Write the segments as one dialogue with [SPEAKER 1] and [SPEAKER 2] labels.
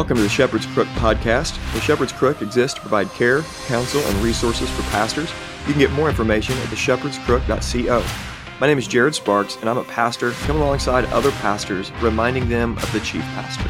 [SPEAKER 1] Welcome to the Shepherd's Crook podcast. The Shepherd's Crook exists to provide care, counsel, and resources for pastors. You can get more information at theshepherdscrook.co. My name is Jared Sparks, and I'm a pastor coming alongside other pastors, reminding them of the chief pastor.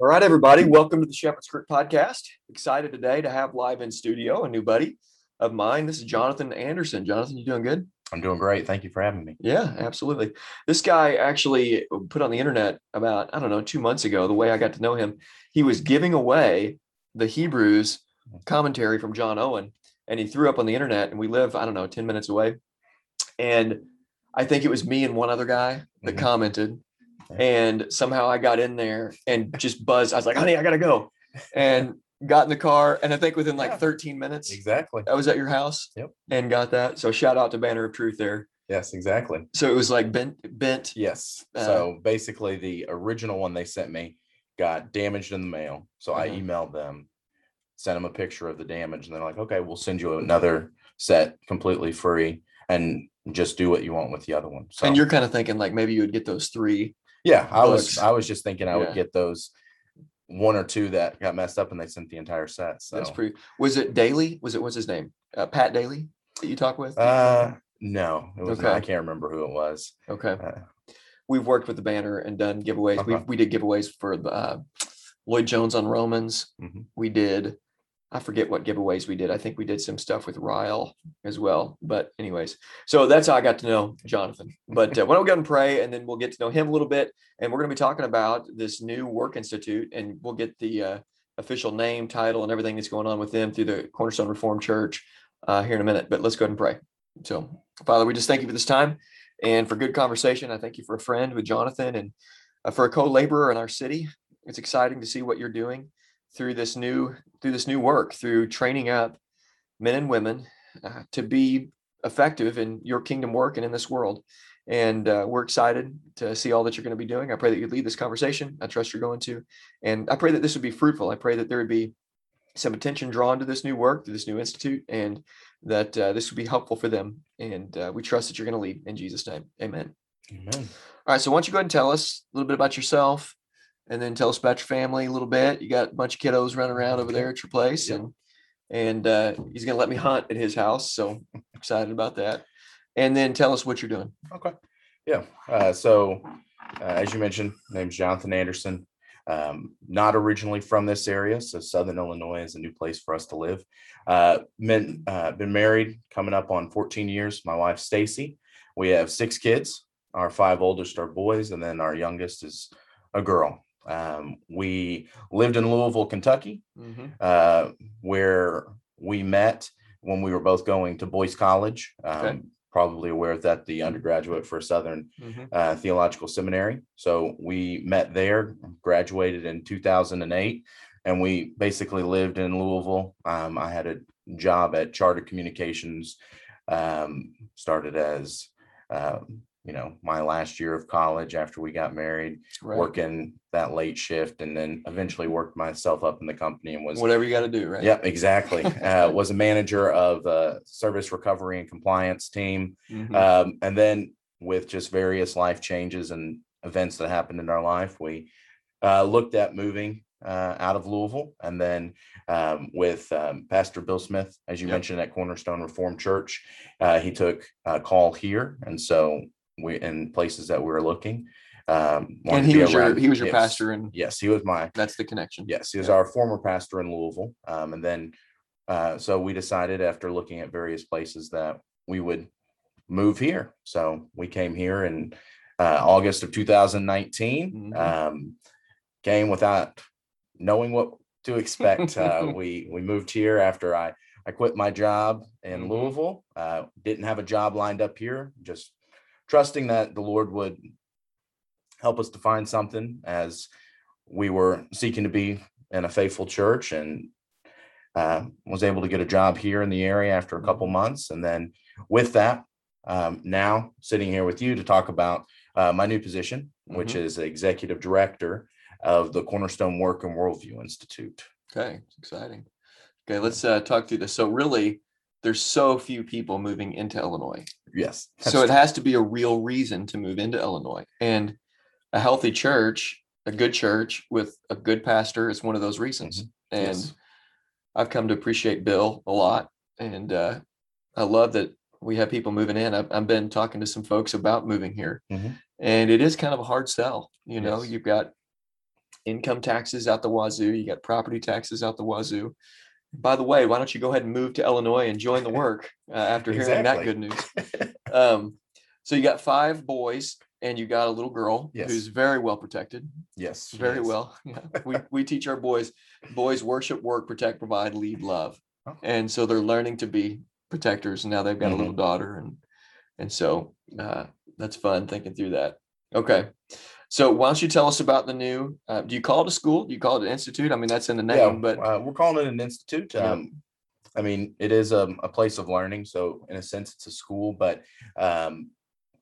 [SPEAKER 1] All right, everybody, welcome to the Shepherd's Crook podcast. Excited today to have live in studio a new buddy of mine. This is Jonathan Anderson. Jonathan, you doing good?
[SPEAKER 2] I'm doing great. Thank you for having me.
[SPEAKER 1] Yeah, absolutely. This guy actually put on the internet about, I don't know, two months ago, the way I got to know him, he was giving away the Hebrews commentary from John Owen. And he threw up on the internet, and we live, I don't know, 10 minutes away. And I think it was me and one other guy that
[SPEAKER 2] Mhm.
[SPEAKER 1] commented. And somehow I got in there and just buzzed. I was like, honey, I got to go. And got in the car. And I think within like
[SPEAKER 2] Yeah.
[SPEAKER 1] 13 minutes,
[SPEAKER 2] Exactly.
[SPEAKER 1] I was at your house
[SPEAKER 2] Yep.
[SPEAKER 1] and got that. So shout out to Banner of Truth there.
[SPEAKER 2] Yes, exactly.
[SPEAKER 1] So it was like bent, bent.
[SPEAKER 2] Yes.
[SPEAKER 1] Uh,
[SPEAKER 2] so basically, the original one they sent me got damaged in the mail. So I
[SPEAKER 1] Mhm.
[SPEAKER 2] emailed them, sent them a picture of the damage, and they're like, "Okay, we'll send you another set completely free, and just do what you want with the other one." So
[SPEAKER 1] And you're kind of thinking like maybe you would get those three.
[SPEAKER 2] yeah, I was. I was just thinking I
[SPEAKER 1] Yeah.
[SPEAKER 2] would get those one or two that got messed up, and they sent the entire set. So
[SPEAKER 1] That's pretty. Was it Daly? Was it what's his name? Uh, Pat Daly that you talk with?
[SPEAKER 2] uh no, it was not, I can't remember who it was.
[SPEAKER 1] okay.
[SPEAKER 2] Uh,
[SPEAKER 1] We've worked with the banner and done giveaways. We
[SPEAKER 2] Okay.
[SPEAKER 1] we did giveaways for the uh, Lloyd Jones on Romans.
[SPEAKER 2] Mhm.
[SPEAKER 1] We did. I forget what giveaways we did. I think we did some stuff with Ryle as well. But anyways, so that's how I got to know Jonathan. But uh, why don't we go and pray, and then we'll get to know him a little bit. And we're going to be talking about this new work institute, and we'll get the uh, official name, title, and everything that's going on with them through the Cornerstone Reformed Church uh, here in a minute. But let's go ahead and pray. So, Father, we just thank you for this time and for good conversation. I thank you for a friend with Jonathan and uh, for a co-laborer in our city. It's exciting to see what you're doing through this new through this new work, through training up men and women uh, to be effective in your kingdom work and in this world. And uh, we're excited to see all that you're going to be doing. I pray that you lead this conversation. I trust you're going to, and I pray that this would be fruitful. I pray that there would be some attention drawn to this new work, to this new institute, and that uh, this would be helpful for them. And uh, we trust that you're going to lead in Jesus' name. Amen.
[SPEAKER 2] Amen.
[SPEAKER 1] All right. So why don't you go ahead and tell us a little bit about yourself and then tell us about your family a little bit. You got a bunch of kiddos running around over there at your place
[SPEAKER 2] Yep.
[SPEAKER 1] and and uh, he's going to let me hunt at his house. So excited about that. And then tell us what you're doing.
[SPEAKER 2] Okay. Yeah. Uh, so, uh, as you mentioned, name's Jonathan Anderson. Um, not originally from this area, so Southern Illinois is a new place for us to live. Uh, been uh, been married, coming up on 14 years. My wife Stacy. We have six kids. Our five oldest are boys, and then our youngest is a girl. Um, we lived in Louisville, Kentucky,
[SPEAKER 1] Mhm.
[SPEAKER 2] uh, where we met when we were both going to Boyce College. Um,
[SPEAKER 1] Okay.
[SPEAKER 2] Probably aware of that the undergraduate for Southern
[SPEAKER 1] Mhm.
[SPEAKER 2] uh, Theological Seminary. So we met there, graduated in 2008, and we basically lived in Louisville. Um, I had a job at Charter Communications, um, started as, uh, you know, my last year of college after we got married,
[SPEAKER 1] Right.
[SPEAKER 2] working that late shift, and then eventually worked myself up in the company and was
[SPEAKER 1] Whatever you got to do, right?
[SPEAKER 2] Yep, exactly. uh, was a manager of uh, service recovery and compliance team.
[SPEAKER 1] Mhm.
[SPEAKER 2] Um, and then with just various life changes and events that happened in our life, we uh, looked at moving uh, out of Louisville. And then um, with um, Pastor Bill Smith, as you
[SPEAKER 1] Yep.
[SPEAKER 2] mentioned at Cornerstone Reformed Church, uh, he took a call here. And so we, in places that we were looking, um,
[SPEAKER 1] and he was your he was your
[SPEAKER 2] yes.
[SPEAKER 1] pastor, and
[SPEAKER 2] Yes, he was my
[SPEAKER 1] that's the connection.
[SPEAKER 2] Yes, he was
[SPEAKER 1] Yeah.
[SPEAKER 2] our former pastor in Louisville. Um, and then, uh, so we decided after looking at various places that we would move here. So we came here in uh, August of 2019.
[SPEAKER 1] Mhm.
[SPEAKER 2] Um, came without knowing what to expect. uh, we we moved here after I I quit my job in
[SPEAKER 1] Mhm.
[SPEAKER 2] Louisville. Uh, didn't have a job lined up here. Just trusting that the Lord would help us to find something as we were seeking to be in a faithful church and uh, was able to get a job here in the area after a couple months. And then with that, um, now sitting here with you to talk about uh, my new position, which is executive director of the Cornerstone Work and Worldview Institute.
[SPEAKER 1] Okay, it's exciting. Okay, let's uh, talk through this. So really, there's so few people moving into Illinois.
[SPEAKER 2] Yes.
[SPEAKER 1] So it has to be a real reason to move into Illinois. And a healthy church, a good church with a good pastor is one of those reasons. And
[SPEAKER 2] Yes.
[SPEAKER 1] I've come to appreciate Bill a lot. And uh, I love that we have people moving in. I've, I've been talking to some folks about moving here.
[SPEAKER 2] Mhm.
[SPEAKER 1] And it is kind of a hard sell. You know,
[SPEAKER 2] Yes.
[SPEAKER 1] you've got income taxes out the wazoo, you got property taxes out the wazoo. By the way, why don't you go ahead and move to Illinois and join the work uh, after hearing that good news? Um, so you got five boys and you got a little girl
[SPEAKER 2] Yes.
[SPEAKER 1] who's very well protected,
[SPEAKER 2] yes.
[SPEAKER 1] very
[SPEAKER 2] yes.
[SPEAKER 1] well. Yeah. We, we teach our boys, boys worship, work, protect, provide, lead, love.
[SPEAKER 2] Oh.
[SPEAKER 1] And so they're learning to be protectors and now they've got a
[SPEAKER 2] Mm-hmm.
[SPEAKER 1] little daughter and, and so, uh, that's fun thinking through that. Okay. So why don't you tell us about the new, uh, do you call it a school? Do you call it an institute? I mean, that's in the
[SPEAKER 2] Yeah,
[SPEAKER 1] name, but
[SPEAKER 2] uh, we're calling it an institute.
[SPEAKER 1] Yeah.
[SPEAKER 2] Um, I mean, it is a, a place of learning. So in a sense, it's a school, but um,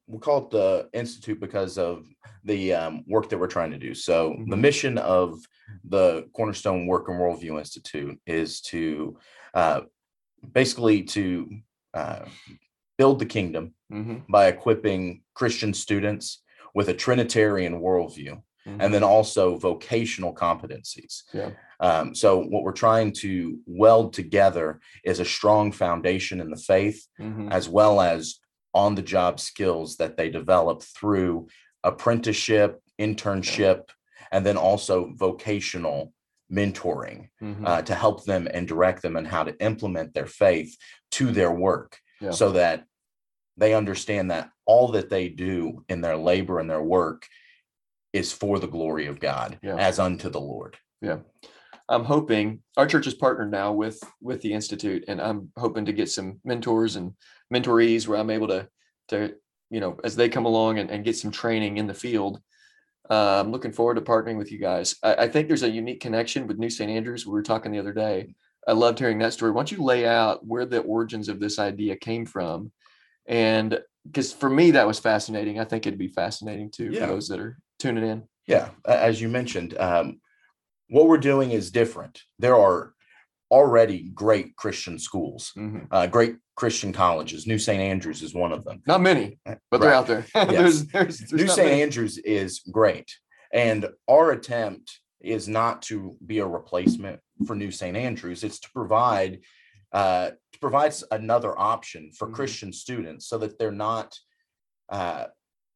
[SPEAKER 2] we call it the institute because of the um, work that we're trying to do. So the
[SPEAKER 1] Mhm.
[SPEAKER 2] mission of the Cornerstone Work and Worldview Institute is to uh, basically to uh, build the kingdom
[SPEAKER 1] Mhm,
[SPEAKER 2] by equipping Christian students with a Trinitarian worldview
[SPEAKER 1] mhm.
[SPEAKER 2] and then also vocational competencies.
[SPEAKER 1] Yeah.
[SPEAKER 2] Um, so what we're trying to weld together is a strong foundation in the faith,
[SPEAKER 1] Mhm,
[SPEAKER 2] as well as on-the-job skills that they develop through apprenticeship, internship, and then also vocational mentoring
[SPEAKER 1] mhm.
[SPEAKER 2] uh, to help them and direct them on how to implement their faith to their work
[SPEAKER 1] Yeah.
[SPEAKER 2] so that they understand that all that they do in their labor and their work is for the glory of God
[SPEAKER 1] Yeah.
[SPEAKER 2] as unto the Lord. Yeah.
[SPEAKER 1] I'm hoping our church is partnered now with with the institute, and I'm hoping to get some mentors and mentorees where I'm able to to you know as they come along and, and get some training in the field. Uh, I'm looking forward to partnering with you guys. I, I think there's a unique connection with New St. Andrews. We were talking the other day. I loved hearing that story. Why don't you lay out where the origins of this idea came from? And because for me that was fascinating. I think it'd be fascinating too
[SPEAKER 2] Yeah.
[SPEAKER 1] for those that are tuning in.
[SPEAKER 2] Yeah, as you mentioned, um, what we're doing is different. There are already great Christian schools,
[SPEAKER 1] Mhm.
[SPEAKER 2] uh, great Christian colleges. New St. Andrews is one of them.
[SPEAKER 1] Not many, but they're out there. there's, there's, there's
[SPEAKER 2] New St.
[SPEAKER 1] many.
[SPEAKER 2] Andrews is great. And our attempt is not to be a replacement for New St. Andrews. It's to provide uh, to provide another option for
[SPEAKER 1] Mhm.
[SPEAKER 2] Christian students so that they're not uh,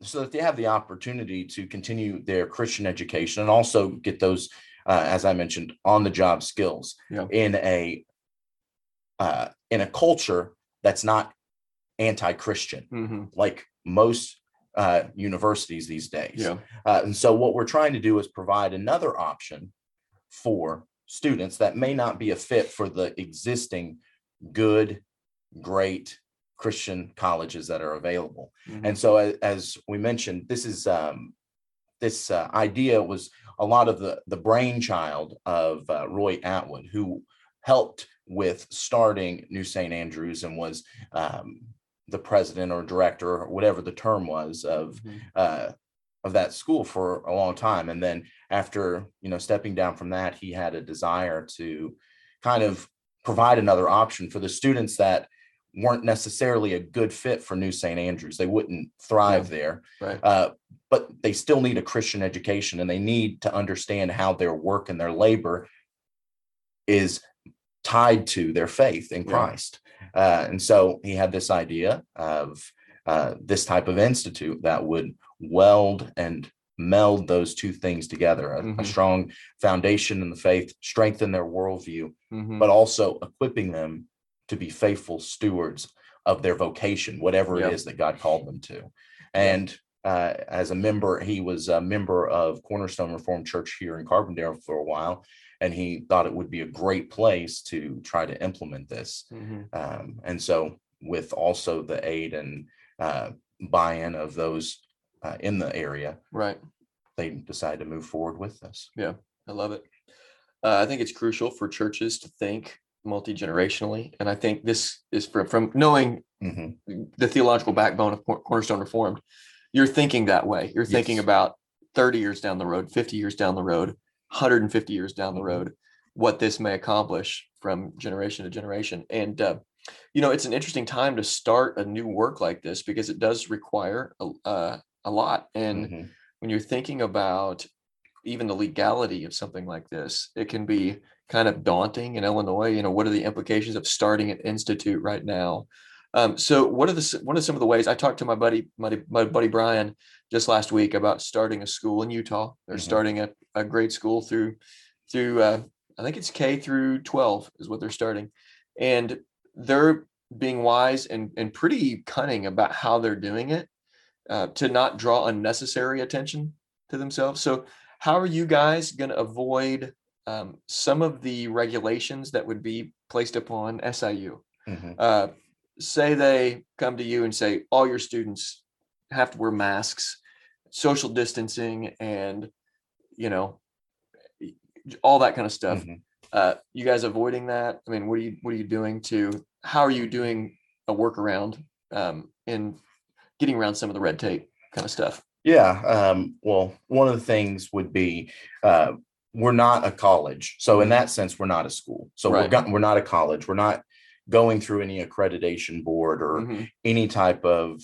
[SPEAKER 2] so that they have the opportunity to continue their Christian education and also get those, uh, as I mentioned, on the job skills
[SPEAKER 1] Yeah.
[SPEAKER 2] in a uh, in a culture that's not anti-Christian
[SPEAKER 1] Mhm.
[SPEAKER 2] like most uh, universities these days.
[SPEAKER 1] Yeah.
[SPEAKER 2] Uh, and so what we're trying to do is provide another option for students that may not be a fit for the existing good, great Christian colleges that are available.
[SPEAKER 1] Mhm.
[SPEAKER 2] And so as we mentioned, this is um, this uh, idea was a lot of the the brainchild of uh, Roy Atwood, who helped with starting New St. Andrews and was um, the president or director or whatever the term was of
[SPEAKER 1] Mhm.
[SPEAKER 2] uh, of that school for a long time. And then after you know stepping down from that, he had a desire to kind of provide another option for the students that weren't necessarily a good fit for New St. Andrews. They wouldn't thrive there,
[SPEAKER 1] Right.
[SPEAKER 2] uh, but they still need a Christian education and they need to understand how their work and their labor is tied to their faith in
[SPEAKER 1] Yeah.
[SPEAKER 2] Christ. Uh, and so he had this idea of uh, this type of institute that would weld and meld those two things together a, a
[SPEAKER 1] Mhm.
[SPEAKER 2] strong foundation in the faith, strengthen their worldview,
[SPEAKER 1] Mhm.
[SPEAKER 2] but also equipping them to be faithful stewards of their vocation, whatever
[SPEAKER 1] Yeah.
[SPEAKER 2] it is that God called them to. And uh, as a member, he was a member of Cornerstone Reformed Church here in Carbondale for a while, and he thought it would be a great place to try to implement this.
[SPEAKER 1] Mhm.
[SPEAKER 2] Um, and so, with also the aid and uh, buy-in of those uh, in the area,
[SPEAKER 1] Right.
[SPEAKER 2] they decide to move forward with this.
[SPEAKER 1] Yeah, I love it. Uh, I think it's crucial for churches to think multi-generationally. And I think this is from, from knowing
[SPEAKER 2] Mhm.
[SPEAKER 1] the theological backbone of Cor- Cornerstone Reformed, you're thinking that way. You're thinking
[SPEAKER 2] Yes.
[SPEAKER 1] about 30 years down the road, 50 years down the road, 150 years down the
[SPEAKER 2] Mhm.
[SPEAKER 1] road, what this may accomplish from generation to generation. And uh, you know, it's an interesting time to start a new work like this because it does require a, uh, a lot. And
[SPEAKER 2] Mhm.
[SPEAKER 1] when you're thinking about even the legality of something like this, it can be kind of daunting in Illinois. You know, what are the implications of starting an institute right now? Um, so, what are the what are some of the ways I talked to my buddy my, my buddy Brian just last week about starting a school in Utah. They're
[SPEAKER 2] Mhm.
[SPEAKER 1] starting a, a grade school through through uh, I think it's K through 12 is what they're starting, and they're being wise and and pretty cunning about how they're doing it uh, to not draw unnecessary attention to themselves. So, how are you guys going to avoid um, some of the regulations that would be placed upon SIU?
[SPEAKER 2] Mhm.
[SPEAKER 1] Uh, say they come to you and say all your students have to wear masks, social distancing, and you know all that kind of stuff.
[SPEAKER 2] Mhm.
[SPEAKER 1] Uh, you guys avoiding that? I mean, what are you what are you doing to? How are you doing a workaround um, in getting around some of the red tape kind of stuff?
[SPEAKER 2] Yeah. Um, well, one of the things would be uh, we're not a college. So, in that sense, we're not a school. So, we're,
[SPEAKER 1] Right.
[SPEAKER 2] go- we're not a college. We're not going through any accreditation board or
[SPEAKER 1] Mhm,
[SPEAKER 2] any type of,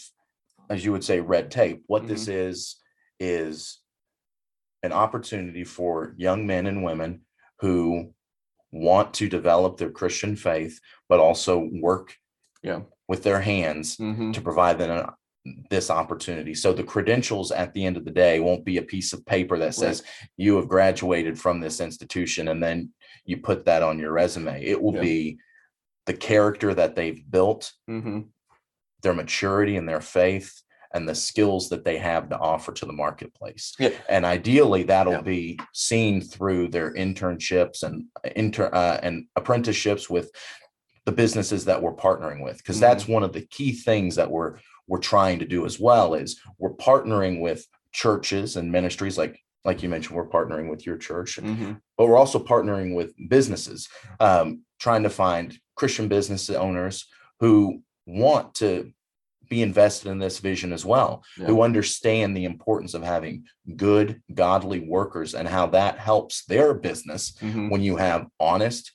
[SPEAKER 2] as you would say, red tape. What this
[SPEAKER 1] Mm-hmm.
[SPEAKER 2] is, is an opportunity for young men and women who want to develop their Christian faith, but also work
[SPEAKER 1] Yeah.
[SPEAKER 2] with their hands
[SPEAKER 1] mhm,
[SPEAKER 2] to provide them this opportunity. So the credentials at the end of the day won't be a piece of paper that says you have graduated from this institution and then you put that on your resume. It will
[SPEAKER 1] Yeah.
[SPEAKER 2] be the character that they've built,
[SPEAKER 1] mhm,
[SPEAKER 2] their maturity and their faith and the skills that they have to offer to the marketplace.
[SPEAKER 1] Yeah.
[SPEAKER 2] And ideally that'll
[SPEAKER 1] Yeah.
[SPEAKER 2] be seen through their internships and inter uh, and apprenticeships with the businesses that we're partnering with because that's
[SPEAKER 1] Mm-hmm.
[SPEAKER 2] one of the key things that we're we're trying to do as well is we're partnering with churches and ministries like like you mentioned we're partnering with your church
[SPEAKER 1] mhm,
[SPEAKER 2] but we're also partnering with businesses um, trying to find christian business owners who want to be invested in this vision as well
[SPEAKER 1] Yeah.
[SPEAKER 2] who understand the importance of having good godly workers and how that helps their business
[SPEAKER 1] mhm,
[SPEAKER 2] when you have honest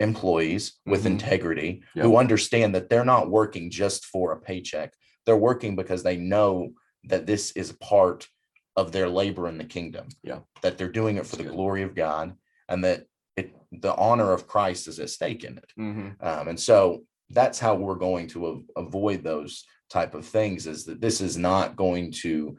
[SPEAKER 2] employees with
[SPEAKER 1] Mhm.
[SPEAKER 2] integrity
[SPEAKER 1] Yep.
[SPEAKER 2] who understand that they're not working just for a paycheck. They're working because they know that this is part of their labor in the kingdom.
[SPEAKER 1] Yeah.
[SPEAKER 2] That they're doing it for
[SPEAKER 1] That's
[SPEAKER 2] the
[SPEAKER 1] good.
[SPEAKER 2] glory of God and that it the honor of Christ is at stake in it.
[SPEAKER 1] mhm,
[SPEAKER 2] Um, and so that's how we're going to av- avoid those type of things is that this is not going to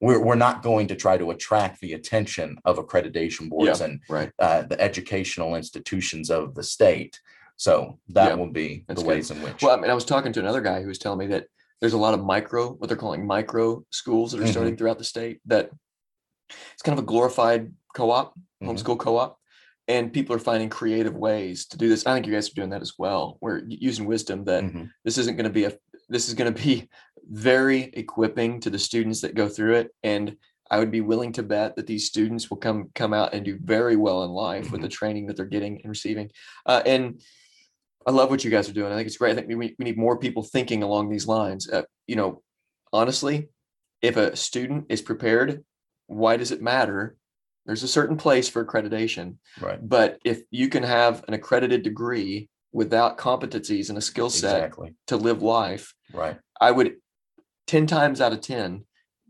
[SPEAKER 2] we're, we're not going to try to attract the attention of accreditation boards and
[SPEAKER 1] Right.
[SPEAKER 2] uh, the educational institutions of the state. So that
[SPEAKER 1] Yeah,
[SPEAKER 2] will be the
[SPEAKER 1] good.
[SPEAKER 2] ways in which.
[SPEAKER 1] Well, I mean, I was talking to another guy who was telling me that there's a lot of micro, what they're calling micro schools that are
[SPEAKER 2] Mhm.
[SPEAKER 1] starting throughout the state. That it's kind of a glorified co-op,
[SPEAKER 2] Mhm.
[SPEAKER 1] homeschool co-op, and people are finding creative ways to do this. I think you guys are doing that as well. We're using wisdom that
[SPEAKER 2] Mhm.
[SPEAKER 1] this isn't going to be a this is going to be very equipping to the students that go through it and i would be willing to bet that these students will come come out and do very well in life with the training that they're getting and receiving. Uh, and i love what you guys are doing. I think it's great. I think we, we need more people thinking along these lines. Uh, you know honestly if a student is prepared why does it matter? There's a certain place for accreditation.
[SPEAKER 2] Right.
[SPEAKER 1] but if you can have an accredited degree without competencies and a skill set
[SPEAKER 2] Exactly.
[SPEAKER 1] to live life,
[SPEAKER 2] Right.
[SPEAKER 1] I would 10 times out of 10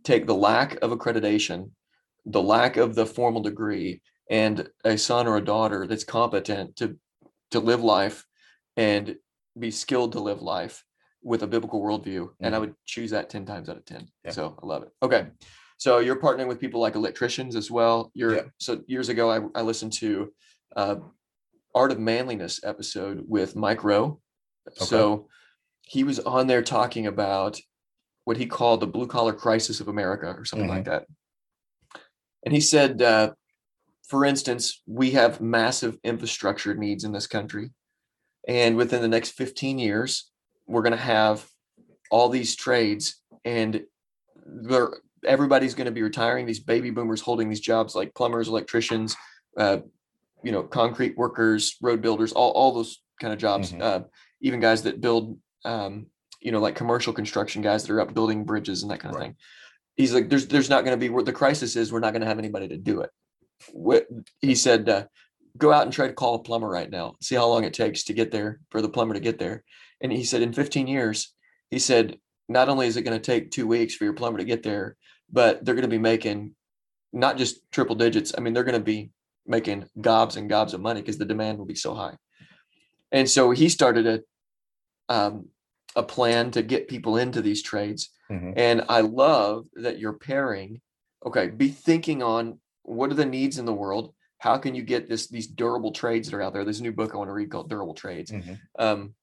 [SPEAKER 1] take the lack of accreditation, the lack of the formal degree, and a son or a daughter that's competent to to live life and be skilled to live life with a biblical worldview. And I
[SPEAKER 2] Mhm.
[SPEAKER 1] would choose that 10 times out of 10.
[SPEAKER 2] Yeah.
[SPEAKER 1] So I love it. Okay. So you're partnering with people like electricians as well. You're
[SPEAKER 2] Yeah.
[SPEAKER 1] so years ago I, I listened to uh Art of Manliness episode with Mike Rowe. So he was on there talking about what he called the blue collar crisis of America or something like that. And he said, uh, for instance, we have massive infrastructure needs in this country. And within the next 15 years, we're going to have all these trades and everybody's going to be retiring. These baby boomers holding these jobs like plumbers, electricians, uh, you know, concrete workers, road builders, all, all those kind of jobs,
[SPEAKER 2] Mhm.
[SPEAKER 1] uh, even guys that build, um, you know, like commercial construction guys that are up building bridges and that kind of
[SPEAKER 2] Right.
[SPEAKER 1] thing. He's like, there's, there's not going to be where the crisis is. We're not going to have anybody to do it. What he said, uh, go out and try to call a plumber right now. See how long it takes to get there for the plumber to get there. And he said, in 15 years, he said, not only is it going to take two weeks for your plumber to get there, but they're going to be making not just triple digits. I mean, they're going to be making gobs and gobs of money because the demand will be so high. And so he started a um, a plan to get people into these trades.
[SPEAKER 2] Mhm.
[SPEAKER 1] And I love that you're pairing. Okay, be thinking on what are the needs in the world. How can you get this these durable trades that are out there? There's a new book I want to read called Durable Trades.
[SPEAKER 2] Mhm.
[SPEAKER 1] Um,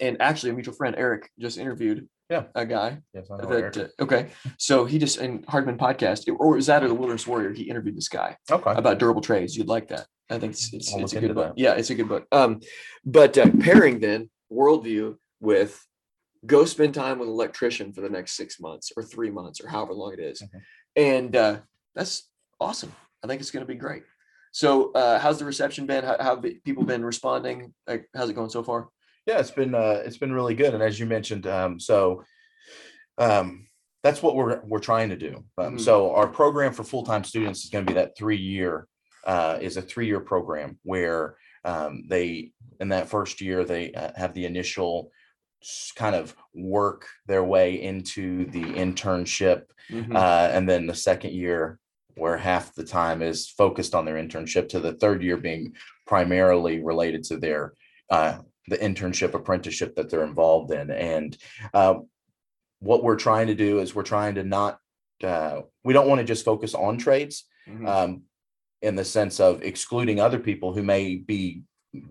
[SPEAKER 1] and actually, a mutual friend Eric just interviewed
[SPEAKER 2] Yeah.
[SPEAKER 1] a guy
[SPEAKER 2] Yes,
[SPEAKER 1] that uh, okay. So he just in Hardman podcast, or is that or the Wilderness Warrior? He interviewed this guy
[SPEAKER 2] Okay.
[SPEAKER 1] about durable trades. You'd like that. I think it's it's, it's a good book.
[SPEAKER 2] that.
[SPEAKER 1] Yeah, it's a good book. Um, but uh, pairing then worldview with go spend time with an electrician for the next six months or three months or however long it is. And uh, that's awesome. I think it's going to be great. So, uh, how's the reception been? How, how have people been responding? Like, how's it going so far?
[SPEAKER 2] Yeah, it's been uh, it's been really good, and as you mentioned, um, so um, that's what we're we're trying to do. Um,
[SPEAKER 1] Mhm.
[SPEAKER 2] So our program for full time students is going to be that three year uh, is a three year program where um, they in that first year they uh, have the initial kind of work their way into the internship
[SPEAKER 1] Mhm.
[SPEAKER 2] uh, and then the second year where half the time is focused on their internship to the third year being primarily related to their uh, the internship apprenticeship that they're involved in and uh, what we're trying to do is we're trying to not uh, we don't want to just focus on trades
[SPEAKER 1] Mhm.
[SPEAKER 2] um, in the sense of excluding other people who may be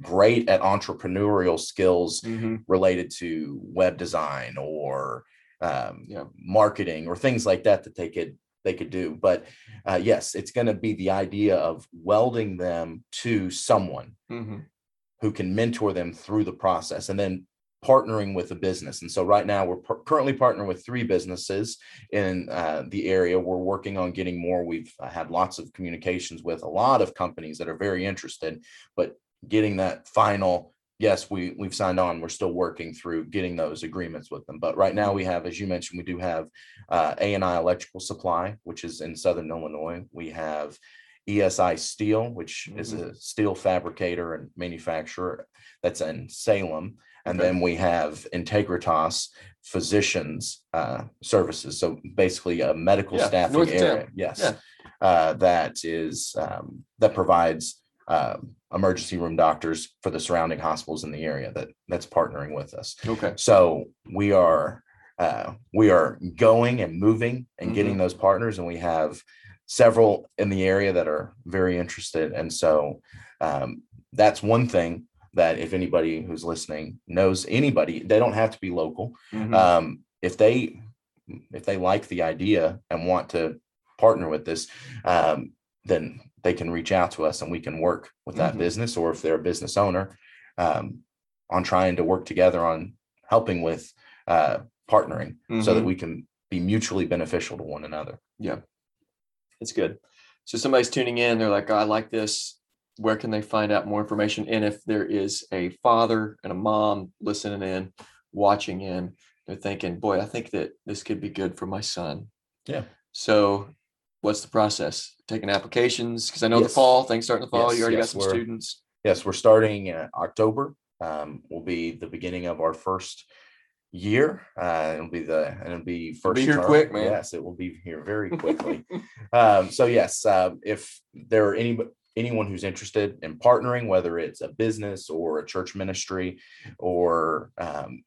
[SPEAKER 2] great at entrepreneurial skills
[SPEAKER 1] Mhm.
[SPEAKER 2] related to web design or um, marketing or things like that that they could they could do. But uh, yes, it's going to be the idea of welding them to someone
[SPEAKER 1] Mhm.
[SPEAKER 2] who can mentor them through the process, and then partnering with a business. And so right now we're par- currently partnering with three businesses in uh, the area. We're working on getting more. We've uh, had lots of communications with a lot of companies that are very interested, but getting that final yes we we've signed on we're still working through getting those agreements with them but right now we have as you mentioned we do have uh, a&i electrical supply which is in southern illinois we have esi steel which is a steel fabricator and manufacturer that's in salem and
[SPEAKER 1] Okay.
[SPEAKER 2] then we have integritas physicians uh, services so basically a medical
[SPEAKER 1] Yeah,
[SPEAKER 2] staffing
[SPEAKER 1] north town.
[SPEAKER 2] area yes
[SPEAKER 1] Yeah.
[SPEAKER 2] uh, that is um, that provides um, emergency room doctors for the surrounding hospitals in the area that that's partnering with us.
[SPEAKER 1] Okay.
[SPEAKER 2] So we are uh, we are going and moving and getting those partners, and we have several in the area that are very interested. And so um, that's one thing that if anybody who's listening knows anybody, they don't have to be local
[SPEAKER 1] Mhm.
[SPEAKER 2] um, if they if they like the idea and want to partner with this um, then they can reach out to us and we can work with that
[SPEAKER 1] Mhm.
[SPEAKER 2] business or if they're a business owner um, on trying to work together on helping with uh, partnering so that
[SPEAKER 1] Mhm.
[SPEAKER 2] we can be mutually beneficial to one another Yeah.
[SPEAKER 1] It's good. So somebody's tuning in, they're like, "Oh, I like this. Where can they find out more information? And if there is a father and a mom listening in, watching in, they're thinking, boy, I think that this could be good for my son.
[SPEAKER 2] Yeah.
[SPEAKER 1] So what's the process? Taking applications? Because I know the fall, things start in the fall.
[SPEAKER 2] Yes,
[SPEAKER 1] you already
[SPEAKER 2] yes,
[SPEAKER 1] got some students.
[SPEAKER 2] yes we're starting in october um, will be the beginning of our first year uh, it'll be the and it'll be
[SPEAKER 1] It'll
[SPEAKER 2] first
[SPEAKER 1] be here
[SPEAKER 2] term.
[SPEAKER 1] quick, man.
[SPEAKER 2] yes it will be here very quickly um, so yes, uh, if there are any anyone who's interested in partnering, whether it's a business or a church ministry or um,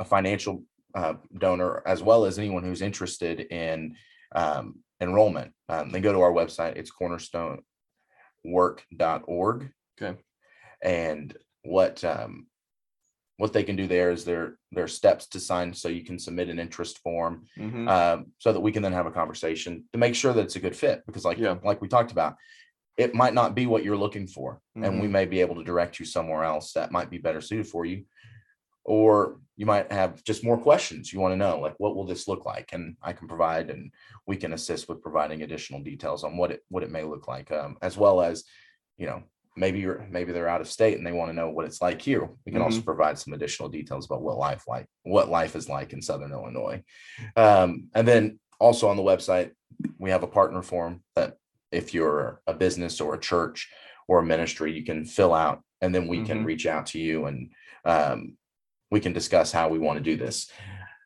[SPEAKER 2] a financial uh, donor, as well as anyone who's interested in um, enrollment, um, then go to our website. It's cornerstonework.org.
[SPEAKER 1] Okay.
[SPEAKER 2] And what um, what they can do there is there there are steps to sign, so you can submit an interest form
[SPEAKER 1] Mhm.
[SPEAKER 2] um, so that we can then have a conversation to make sure that it's a good fit. Because, like
[SPEAKER 1] Yeah.
[SPEAKER 2] like we talked about, it might not be what you're looking for, and we
[SPEAKER 1] Mhm.
[SPEAKER 2] may be able to direct you somewhere else that might be better suited for you. Or you might have just more questions you want to know, like what will this look like, and I can provide, and we can assist with providing additional details on what it what it may look like, um, as well as, you know, maybe you're maybe they're out of state and they want to know what it's like here. We can also provide some additional details about what life like what life is like in Southern Illinois. Um, and then also on the website, we have a partner form that if you're a business or a church or a ministry, you can fill out and then we can
[SPEAKER 1] Mhm.
[SPEAKER 2] reach out to you and um, we can discuss how we want to do this.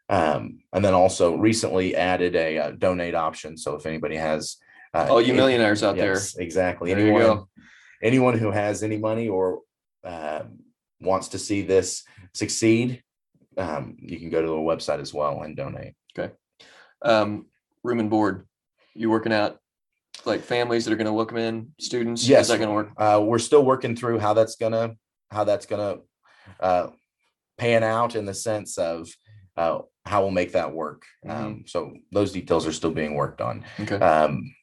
[SPEAKER 2] Um, and then also recently added a uh, donate option. So if anybody has uh,
[SPEAKER 1] All you
[SPEAKER 2] any-
[SPEAKER 1] millionaires out there.
[SPEAKER 2] Exactly.
[SPEAKER 1] There
[SPEAKER 2] anyone, anyone who has any money or um wants to see this succeed, um, you can go to the website as well and donate. Okay.
[SPEAKER 1] Um, room and board, you working out like families that are gonna welcome in students?
[SPEAKER 2] Yes.
[SPEAKER 1] Is that gonna work?
[SPEAKER 2] Uh, we're still working through how that's gonna how that's gonna uh, pan out in the sense of uh, how we'll make that work.
[SPEAKER 1] Mhm.
[SPEAKER 2] Um, so those details are still being worked on.
[SPEAKER 1] Okay,
[SPEAKER 2] Um,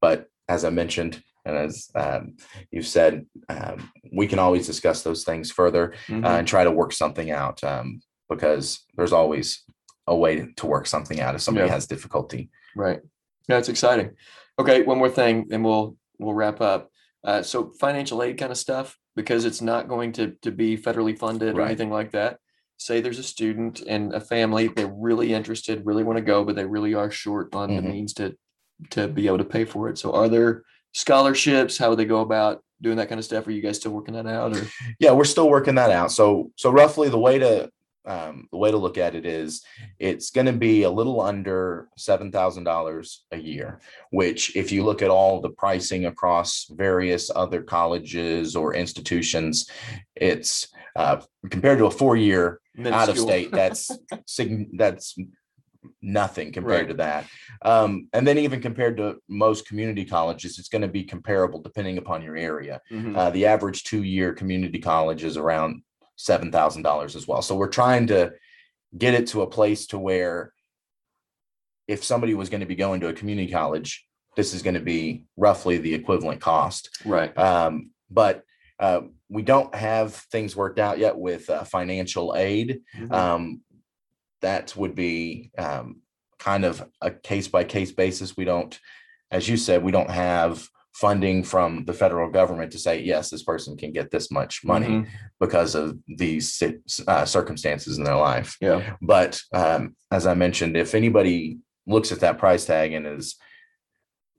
[SPEAKER 2] but as I mentioned, and as um, you've said, um, we can always discuss those things further
[SPEAKER 1] Mhm.
[SPEAKER 2] uh, and try to work something out um, because there's always a way to work something out if somebody
[SPEAKER 1] Yeah.
[SPEAKER 2] has difficulty.
[SPEAKER 1] right. Yeah, it's exciting. Okay, one more thing, and we'll, we'll wrap up. Uh, so financial aid kind of stuff, because it's not going to, to be federally funded or anything like that. Say there's a student and a family, they're really interested, really want to go, but they really are short on the
[SPEAKER 2] Mhm.
[SPEAKER 1] means to, to be able to pay for it. So are there scholarships? How would they go about doing that kind of stuff? Are you guys still working that out or?
[SPEAKER 2] Yeah, we're still working that out. So so roughly the way to um, the way to look at it is it's going to be a little under seven thousand dollars a year. Which, if you look at all the pricing across various other colleges or institutions, it's uh, compared to a four year out of state, That's that's nothing compared
[SPEAKER 1] Right.
[SPEAKER 2] to that. Um, and then even compared to most community colleges, it's going to be comparable depending upon your area.
[SPEAKER 1] Mhm.
[SPEAKER 2] Uh, the average two-year community college is around seven thousand dollars as well. So we're trying to get it to a place to where if somebody was going to be going to a community college, this is going to be roughly the equivalent cost.
[SPEAKER 1] Right.
[SPEAKER 2] Um, but uh, we don't have things worked out yet with uh, financial aid.
[SPEAKER 1] Mhm.
[SPEAKER 2] Um, that would be um, kind of a case by case basis. We don't, as you said, we don't have funding from the federal government to say, yes, this person can get this much money
[SPEAKER 1] Mhm.
[SPEAKER 2] because of these uh, circumstances in their life.
[SPEAKER 1] Yeah.
[SPEAKER 2] But um, as I mentioned, if anybody looks at that price tag and is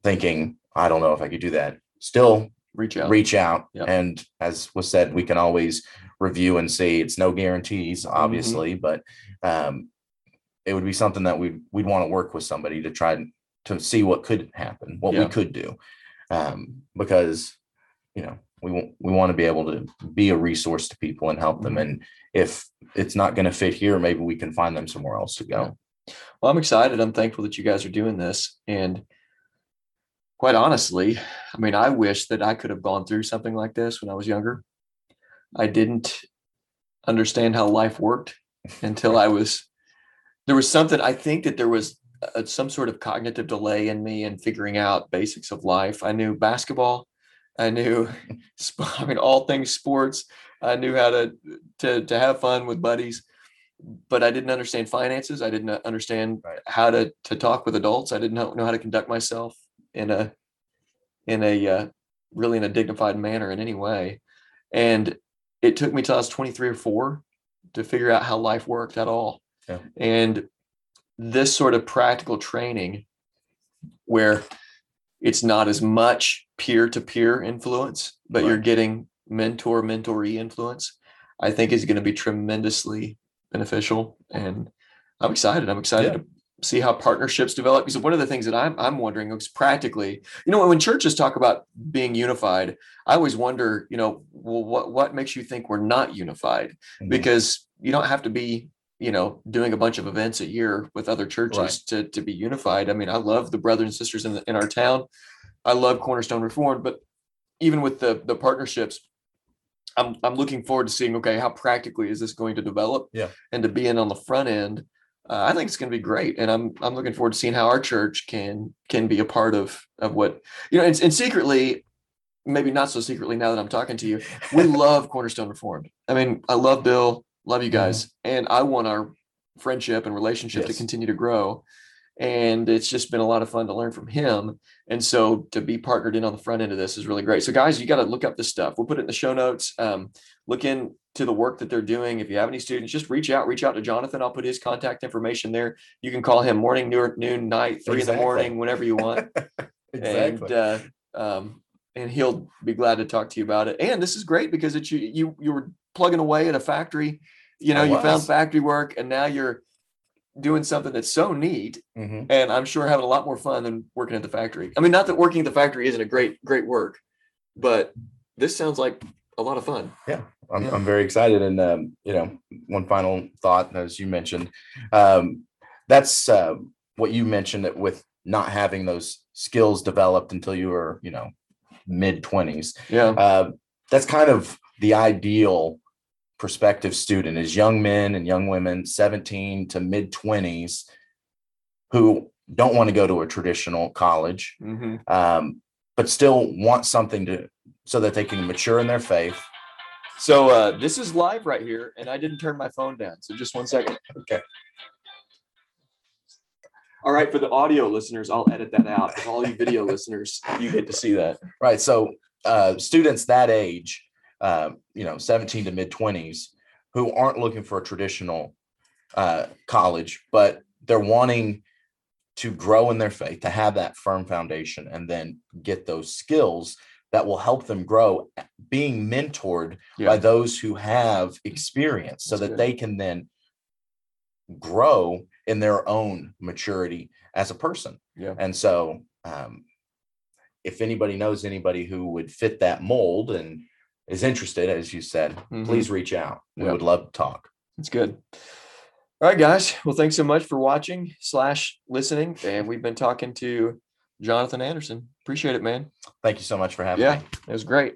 [SPEAKER 2] thinking, I don't know if I could do that, still
[SPEAKER 1] Reach out.
[SPEAKER 2] reach out.
[SPEAKER 1] Yep.
[SPEAKER 2] And as was said, we can always review and see. It's no guarantees,
[SPEAKER 1] Mm-hmm.
[SPEAKER 2] obviously, but um, it would be something that we we'd want to work with somebody to try to see what could happen, what we could do, um, because you know we want we want to be able to be a resource to people and help them.
[SPEAKER 1] Mhm.
[SPEAKER 2] And if it's not going to fit here, maybe we can find them somewhere else to go.
[SPEAKER 1] Well, I'm excited. I'm thankful that you guys are doing this. And quite honestly, I mean, I wish that I could have gone through something like this when I was younger. I didn't understand how life worked until I was, there was something, I think that there was uh some sort of cognitive delay in me in figuring out basics of life. I knew basketball. I knew, I mean, all things sports. I knew how to, to, to have fun with buddies but I didn't understand finances. I didn't understand
[SPEAKER 2] Right.
[SPEAKER 1] how to to talk with adults. I didn't know, how to conduct myself in a in a uh, really in a dignified manner in any way. And it took me till I was 23 or 4 to figure out how life worked at all.
[SPEAKER 2] Yeah.
[SPEAKER 1] And this sort of practical training where it's not as much peer to peer influence, but you're getting mentor mentoree influence, I think is going to be tremendously beneficial. And I'm excited. I'm excited
[SPEAKER 2] Yeah.
[SPEAKER 1] to see how partnerships develop. Because one of the things that I'm I'm wondering is practically, you know, when churches talk about being unified, I always wonder, you know, well, what what makes you think we're not unified?
[SPEAKER 2] Mhm.
[SPEAKER 1] Because you don't have to be, you know, doing a bunch of events a year with other churches
[SPEAKER 2] Right.
[SPEAKER 1] to to be unified. I mean, I love the brothers and sisters in the, in our town. I love Cornerstone Reformed, but even with the the partnerships, I'm I'm looking forward to seeing okay how practically is this going to develop
[SPEAKER 2] Yeah.
[SPEAKER 1] and to be in on the front end. Uh, I think it's going to be great, and I'm I'm looking forward to seeing how our church can can be a part of of what you know, and, and secretly, maybe not so secretly now that I'm talking to you, we love Cornerstone Reformed. I mean, I love Bill, love you guys, and I want our friendship and relationship to continue to grow. And it's just been a lot of fun to learn from him. And so to be partnered in on the front end of this is really great. So guys, you got to look up this stuff. We'll put it in the show notes. Um, look into the work that they're doing. If you have any students, just reach out, reach out to Jonathan. I'll put his contact information there. You can call him morning, noon, night, three in the morning, whenever you want. And uh, um, and he'll be glad to talk to you about it. And this is great because it's you you you were plugging away at a factory, you know, you found factory work, and now you're doing something that's so neat
[SPEAKER 2] Mhm.
[SPEAKER 1] and I'm sure having a lot more fun than working at the factory. I mean, not that working at the factory isn't a great, great work, but this sounds like a lot of fun.
[SPEAKER 2] I'm,
[SPEAKER 1] Yeah.
[SPEAKER 2] I'm very excited. And, um, you know, one final thought, as you mentioned, um, that's uh, what you mentioned that with not having those skills developed until you were, you know, mid 20s.
[SPEAKER 1] Yeah.
[SPEAKER 2] Uh, that's kind of the ideal prospective student is young men and young women 17 to mid 20s who don't want to go to a traditional college
[SPEAKER 1] hmm
[SPEAKER 2] um, but still want something to so that they can mature in their faith
[SPEAKER 1] So uh, this is live right here, and I didn't turn my phone down. So just one second.
[SPEAKER 2] Okay.
[SPEAKER 1] All right, for the audio listeners, I'll edit that out. For all you video listeners, you get to see that.
[SPEAKER 2] Right. So uh, students that age, uh, you know, 17 to mid 20s, who aren't looking for a traditional uh, college, but they're wanting to grow in their faith, to have that firm foundation, and then get those skills that will help them grow, being mentored by those who have experience so
[SPEAKER 1] That's
[SPEAKER 2] that
[SPEAKER 1] good.
[SPEAKER 2] they can then grow in their own maturity as a person.
[SPEAKER 1] Yeah.
[SPEAKER 2] And so, um, if anybody knows anybody who would fit that mold and is interested, as you said,
[SPEAKER 1] Mhm.
[SPEAKER 2] please reach out. We
[SPEAKER 1] Yeah.
[SPEAKER 2] would love to talk.
[SPEAKER 1] That's good. All right, guys. Well, thanks so much for watching slash listening. And we've been talking to Jonathan Anderson. Appreciate it, man.
[SPEAKER 2] Thank you so much for having
[SPEAKER 1] Yeah,
[SPEAKER 2] me.
[SPEAKER 1] it was great.